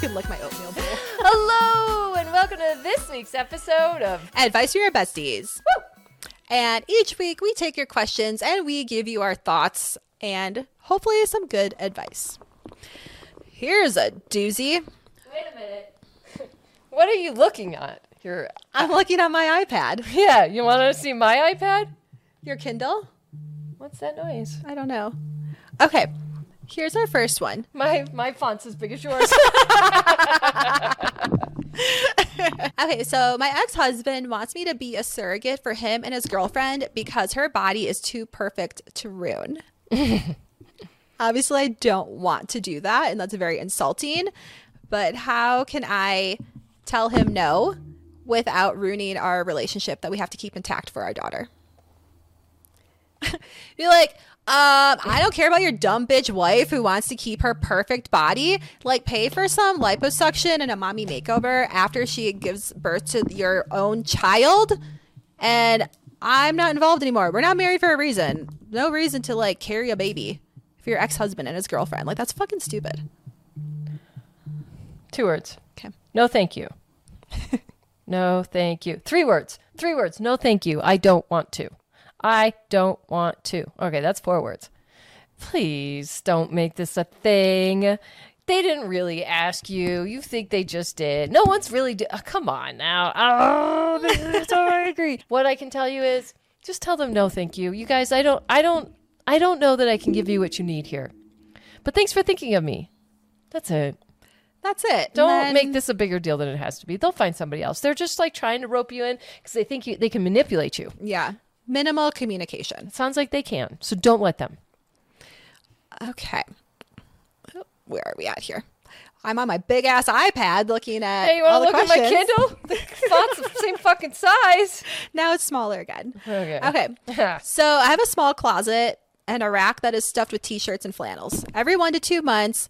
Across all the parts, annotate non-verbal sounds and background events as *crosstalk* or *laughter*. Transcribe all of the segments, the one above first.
*laughs* could lick my oatmeal bowl. Hello, and welcome to this week's episode of Advice for your besties. And each week we take your questions and we give you our thoughts and hopefully some good advice. Here's a doozy. Wait a minute. *laughs* What are you looking at? Your I'm looking at my iPad. yeah. You want to see my iPad? Your Kindle? What's that noise? I don't know. Okay, here's our first one. My my font's as big as yours. *laughs* *laughs* Okay, so my ex husband wants me to be a surrogate for him and his girlfriend because her body is too perfect to ruin. *laughs* Obviously, I don't want to do that, and that's very insulting. But how can I tell him no without ruining our relationship that we have to keep intact for our daughter? Be like, um, I don't care about your dumb bitch wife who wants to keep her perfect body. Like, pay for some liposuction and a mommy makeover after she gives birth to your own child. And I'm not involved anymore. We're not married for a reason. No reason to like carry a baby for your ex husband and his girlfriend. Like, that's fucking stupid. Two words. Okay. No, thank you. *laughs* no, thank you. Three words. Three words. No, thank you. I don't want to. I don't want to. Okay, that's four words. Please don't make this a thing. They didn't really ask you. You think they just did. No one's really. Do- oh, uh, come on now. Oh, this is so *laughs* angry. What I can tell you is just tell them no, thank you. You guys, I don't, I don't, I don't know that I can give you what you need here. But thanks for thinking of me. That's it. That's it. Don't then- make this a bigger deal than it has to be. They'll find somebody else. They're just like trying to rope you in because they think you, they can manipulate you. Yeah. Minimal communication. Sounds like they can. So don't let them. Okay. Oh, where are we at here? I'm on my big ass iPad looking at. Hey, you want to look at my questions. Kindle? *laughs* The font's the same fucking size. Now it's smaller again. Okay. Okay. *laughs* So I have a small closet and a rack that is stuffed with t-shirts and flannels. Every one to two months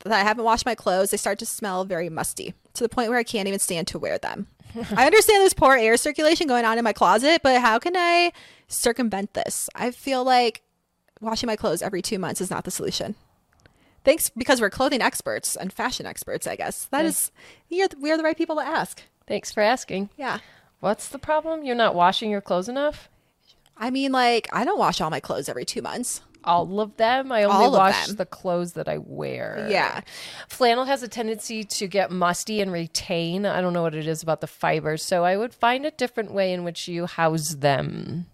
that I haven't washed my clothes, they start to smell very musty to the point where I can't even stand to wear them. I understand there's poor air circulation going on in my closet, but how can I circumvent this? I feel like washing my clothes every two months is not the solution. Thanks, because we're clothing experts and fashion experts, I guess. That is, you're, we're the right people to ask. Thanks for asking. Yeah. What's the problem? You're not washing your clothes enough? I mean, like, I don't wash all my clothes every two months. All of them. I only All wash the clothes that I wear. Yeah. Flannel has a tendency to get musty and retain. I don't know what it is about the fibers. So I would find a different way in which you house them.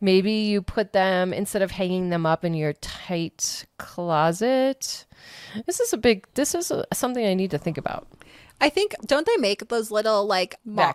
Maybe you put them instead of hanging them up in your tight closet. This is a big, this is a, something I need to think about. I think don't they make those little like mo-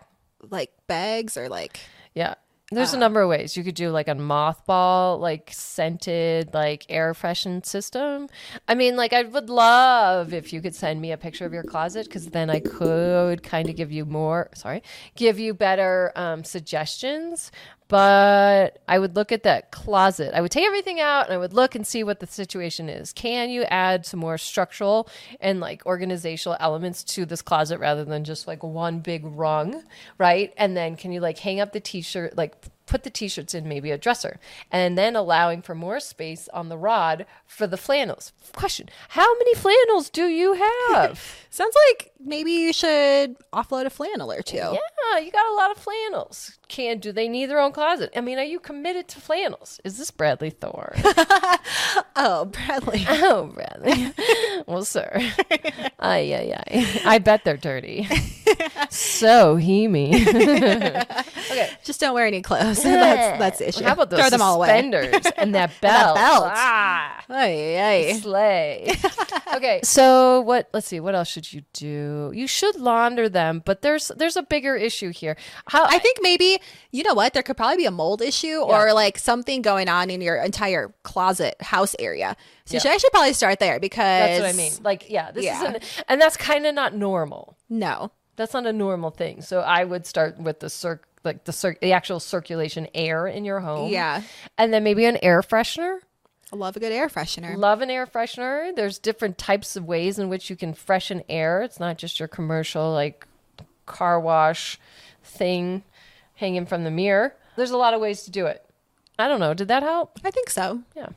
like bags or like Yeah. There's Uh. a number of ways you could do like a mothball, like scented, like air freshen system. I mean, like I would love if you could send me a picture of your closet because then I could kind of give you more. Sorry, give you better um, suggestions. But I would look at that closet. I would take everything out and I would look and see what the situation is. Can you add some more structural and like organizational elements to this closet rather than just like one big rung, right? And then can you like hang up the t-shirt, like put the t-shirts in maybe a dresser and then allowing for more space on the rod for the flannels. Question, how many flannels do you have? *laughs* sounds like maybe you should offload a flannel or two. Yeah, you got a lot of flannels. Can do they need their own closet? I mean, are you committed to flannels? Is this Bradley Thor? *laughs* Oh, Bradley. *laughs* oh, Bradley. well, sir. Ay, ay, ay. I bet they're dirty. so heamy. Okay. *laughs* Just don't wear any clothes. *laughs* that's that's the issue. How about those Throw them all away. *laughs* and that belt? belt. Ah, Ay, ay. slay. okay, so what? Let's see. What else should you do? You should launder them, but there's there's a bigger issue here. How I think maybe you know what there could probably be a mold issue or like something going on in your entire closet house area. So you should actually probably start there because that's what I mean. Like, yeah, this Yeah. isn't, and that's kind of not normal. No, That's not a normal thing. So I would start with the circ, like the circ, the actual circulation air in your home. Yeah. and then maybe an air freshener. I love a good air freshener. Love an air freshener. There's different types of ways in which you can freshen air. It's not just your commercial like car wash thing hanging from the mirror. There's a lot of ways to do it. I don't know. Did that help? I think so. Yeah.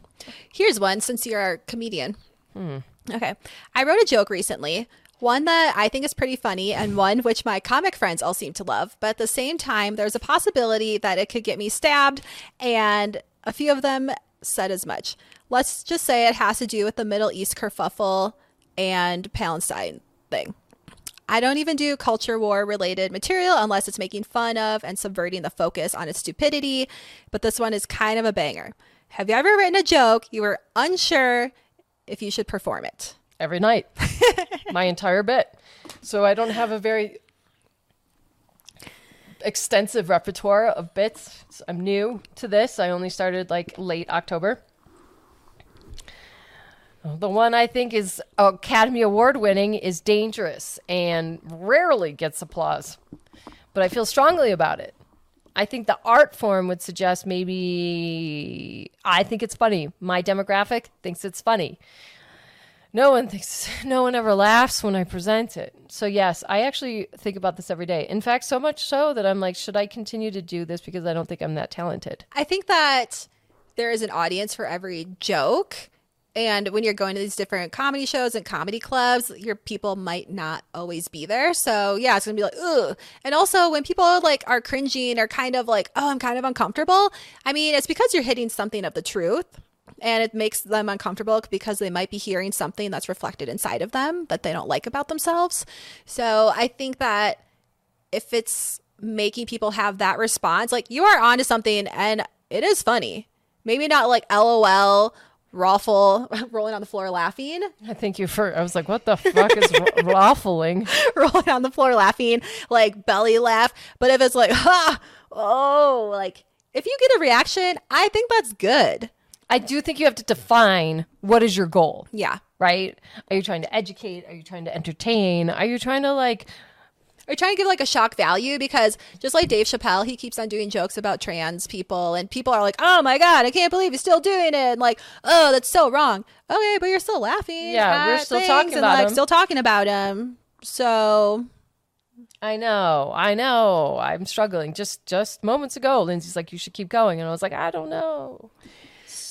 Here's one since you're a comedian. Hmm. Okay. I wrote a joke recently. One that I think is pretty funny, and one which my comic friends all seem to love. But at the same time, there's a possibility that it could get me stabbed, and a few of them said as much. Let's just say it has to do with the Middle East kerfuffle and Palestine thing. I don't even do culture war related material unless it's making fun of and subverting the focus on its stupidity, but this one is kind of a banger. Have you ever written a joke you were unsure if you should perform it? Every night. *laughs* My entire bit. So I don't have a very extensive repertoire of bits. I'm new to this. I only started like late October. The one I think is Academy Award winning is dangerous and rarely gets applause. But I feel strongly about it. I think the art form would suggest maybe I think it's funny. My demographic thinks it's funny. No one thinks *laughs* no one ever laughs when I present it. So yes, I actually think about this every day. In fact, so much so that I'm like, should I continue to do this because I don't think I'm that talented? I think that there is an audience for every joke. And when you're going to these different comedy shows and comedy clubs, your people might not always be there. So yeah, it's gonna be like, ugh. And also when people like are cringing or kind of like, oh, I'm kind of uncomfortable. I mean, it's because you're hitting something of the truth. And it makes them uncomfortable because they might be hearing something that's reflected inside of them that they don't like about themselves. So I think that if it's making people have that response, like you are onto something and it is funny. Maybe not like LOL raffle *laughs* rolling on the floor laughing I think you for I was like, what the fuck is r- *laughs* raffling? rolling on the floor laughing like belly laugh but if it's like ha *laughs* oh like if you get a reaction i think that's good I do think you have to define what is your goal. yeah right? Are you trying to educate? Are you trying to entertain? Are you trying to like Are you trying to give like a shock value? Because just like Dave Chappelle, he keeps on doing jokes about trans people, and people are like, "Oh my god, I can't believe he's still doing it!" And like, "Oh, that's so wrong." Okay, but you're still laughing. Yeah, we're still talking and, about like him. still talking about him. So I know, I know, I'm struggling. Just just moments ago, Lindsay's like, you should keep going, and I was like, I don't know.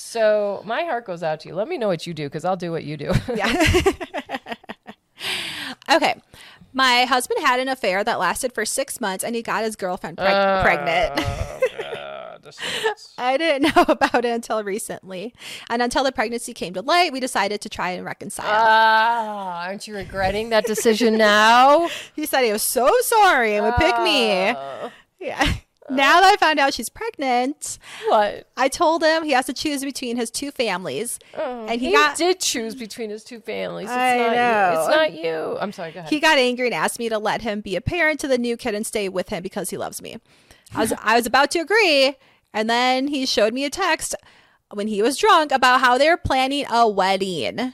So my heart goes out to you. Let me know what you do because I'll do what you do. *laughs* yeah. *laughs* okay. My husband had an affair that lasted for six months, and he got his girlfriend preg- pregnant. *laughs* I didn't know about it until recently. And until the pregnancy came to light, we decided to try and reconcile. Ah, aren't you regretting that decision now? he said he was so sorry and would pick me. Oh. Yeah. Uh, now that I found out she's pregnant, What? I told him he has to choose between his two families. Oh, and he, He got did choose between his two families. It's I not know. You. It's not you. I'm sorry. Go ahead. he got angry and asked me to let him be a parent to the new kid and stay with him because he loves me. I was I was about to agree, and then he showed me a text when he was drunk about how they were planning a wedding.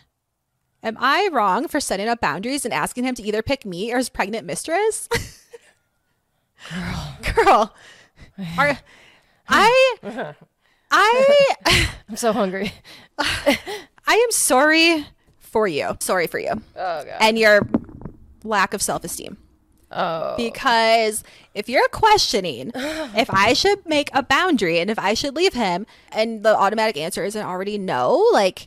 Am I wrong for setting up boundaries and asking him to either pick me or his pregnant mistress? *laughs* Girl. Girl. Are, I I *laughs* I'm so hungry. *laughs* I am sorry for you. Sorry for you. Oh god. And your lack of self-esteem. Oh. because if you're questioning *sighs* if I should make a boundary and if I should leave him, and the automatic answer isn't already no, like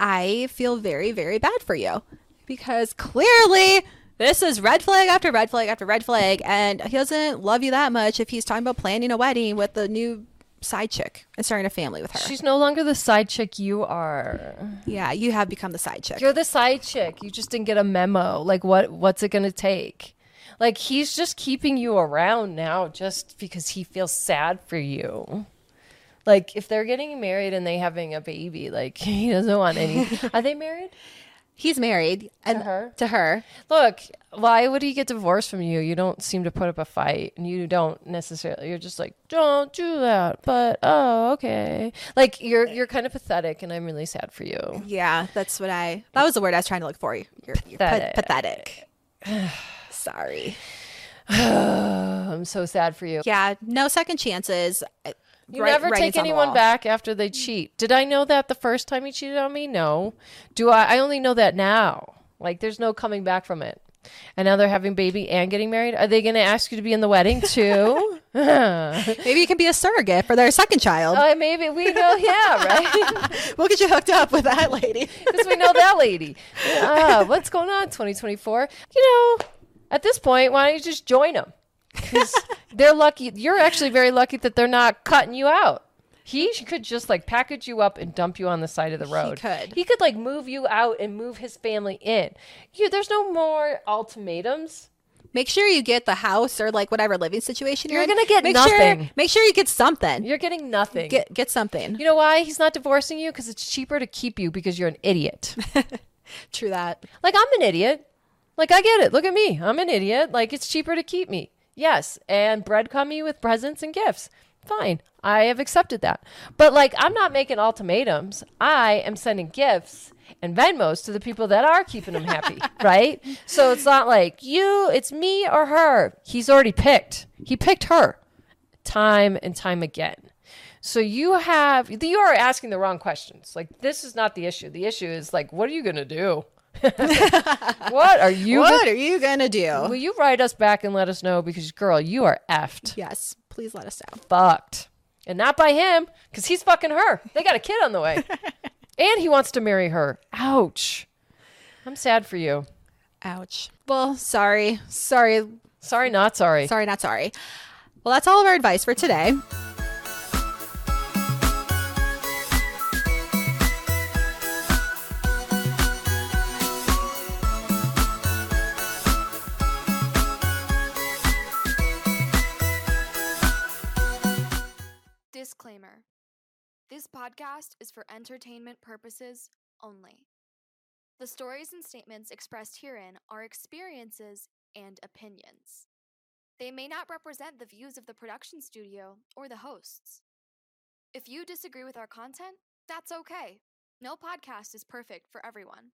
I feel very, very bad for you because clearly this is red flag after red flag after red flag, and he doesn't love you that much if he's talking about planning a wedding with the new side chick and starting a family with her. She's no longer the side chick you are. yeah, you have become the side chick. You're the side chick. You just didn't get a memo. Like what what's it going to take? Like he's just keeping you around now just because he feels sad for you. Like if they're getting married and they having a baby, like *laughs* he doesn't want any. Are they married? He's married and to her? To her. Look, why would he get divorced from you? You don't seem to put up a fight, and you don't necessarily. You're just like, don't do that. But oh, okay. Like you're you're kind of pathetic, and I'm really sad for you. Yeah, that's what I. That was the word I was trying to look for. You're, you're pa- Pathetic. pathetic. *sighs* Sorry. *sighs* I'm so sad for you. Yeah, no second chances. You Write- never writings take anyone back after they cheat. Did I know that the first time he cheated on me? No. Do I? I only know that now. Like, there's no coming back from it. And now they're having baby and getting married. Are they going to ask you to be in the wedding *laughs* too? *laughs* Maybe you can be a surrogate for their second child. Uh, maybe we know, yeah, *laughs* right? we'll get you hooked up with that lady. Because we know that lady. Ah, what's going on 2024? You know, at this point, why don't you just join them? Because they're lucky. You're actually very lucky that they're not cutting you out. He could just like package you up and dump you on the side of the road. He could. He could like move you out and move his family in. You, there's no more ultimatums. Make sure you get the house or like whatever living situation you're, You're gonna get make nothing. Sure, make sure you get something. You're getting nothing. get get something. you know why he's not divorcing you? Because it's cheaper to keep you because you're an idiot. *laughs* True that. Like I'm an idiot. Like I get it. Look at me. I'm an idiot. Like it's cheaper to keep me. Yes, and breadcrumb me with presents and gifts. Fine. I have accepted that. But like I'm not making ultimatums. I am sending gifts and Venmos to the people that are keeping him happy, *laughs* right? So it's not like you, it's me or her. He's already picked. He picked her time and time again. So you have you are asking the wrong questions. Like this is not the issue. The issue is like what are you going to do? *laughs* what are you what are you gonna do? Will you write us back and let us know because girl, you are effed, yes, please let us know. fucked, and not by him because he's fucking her. They got a kid on the way, *laughs* and he wants to marry her. Ouch. I'm sad for you. Ouch. Well, sorry, sorry, Sorry, not sorry. sorry, not sorry. Well, that's all of our advice for today. Disclaimer This podcast is for entertainment purposes only. The stories and statements expressed herein are experiences and opinions. They may not represent the views of the production studio or the hosts. If you disagree with our content, that's okay. No podcast is perfect for everyone.